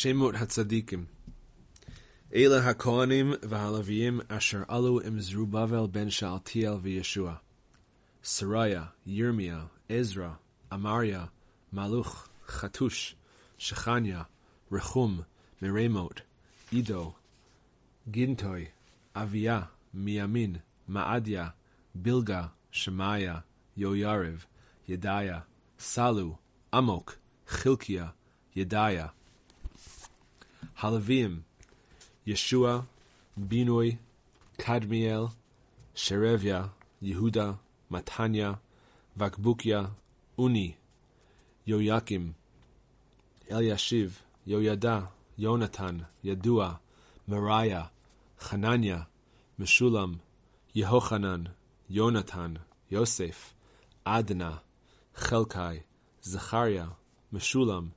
שמות הצדיקים. אלה הכהנים והלוויים אשר עלו עם זרובבל בן שאלתיאל וישוע. סריה, ירמיה, עזרא, אמריה, מלוך, חתוש, שכניה, רחום, מרמות, עידו, גינטוי, אביה, מימין, מעדיה, בילגה, שמעיה, יוירב, ידיה, סלו, עמוק, חלקיה, ידיה, הלווים ישוע, בינוי, קדמיאל, שרביה, יהודה, מתניה, בקבוקיה, אוני, יויקים, אלישיב, יוידע, יונתן, ידוע, מריה, חנניה, משולם, יהוחנן, יונתן, יוסף, עדנה, חלקי, זכריה, משולם,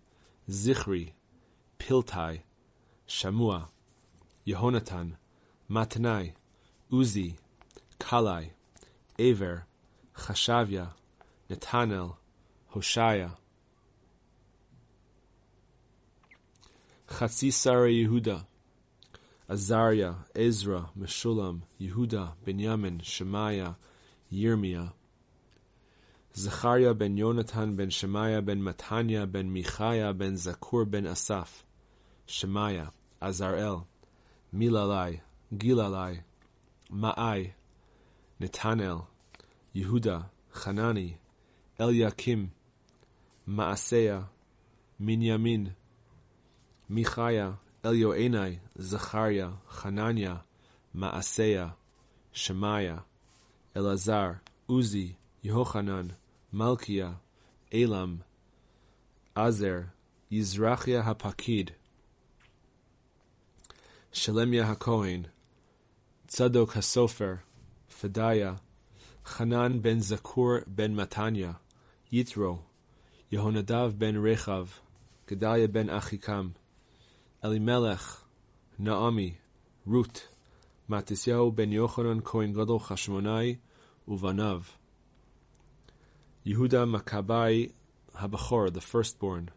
זכרי, פלתי, שמוע, יהונתן, מתנאי, עוזי, קלעי, עבר, חשביה, נתנאל, הושעיה. חצי שרי יהודה, עזריה, עזרא, משולם, יהודה, בנימין, שמעיה, ירמיה. זכריה בן יונתן בן שמעיה בן מתניה בן מיכיה בן זכור בן אסף. Shemaiah, Azarel, Milalai, Gilalai, Ma'ai, Netanel, Yehuda, Hanani, Eliakim, Maaseya, Minyamin, Michaiah, Elioenai, Zechariah, Chananya, Maaseya, Shemaiah, Elazar, Uzi, Yehochanan, Malkiah, Elam, Azer, Yizrachiah HaPakid, Shelemia HaKoin, Tzadok HaSofer, Fedaya, Hanan ben Zakur ben Matanya, Yitro, Yehonadav ben Rechav, Gedaliah ben Achikam, Elimelech, Naomi, Ruth, Matisyahu ben Yochanan Kohen Gadol Hashmonai, Uvanav, Yehuda Makabai Habachor, the firstborn,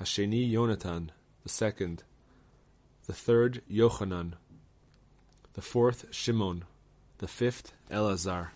Hasheni Yonatan, the second, the third Yochanan, the fourth Shimon, the fifth Elazar.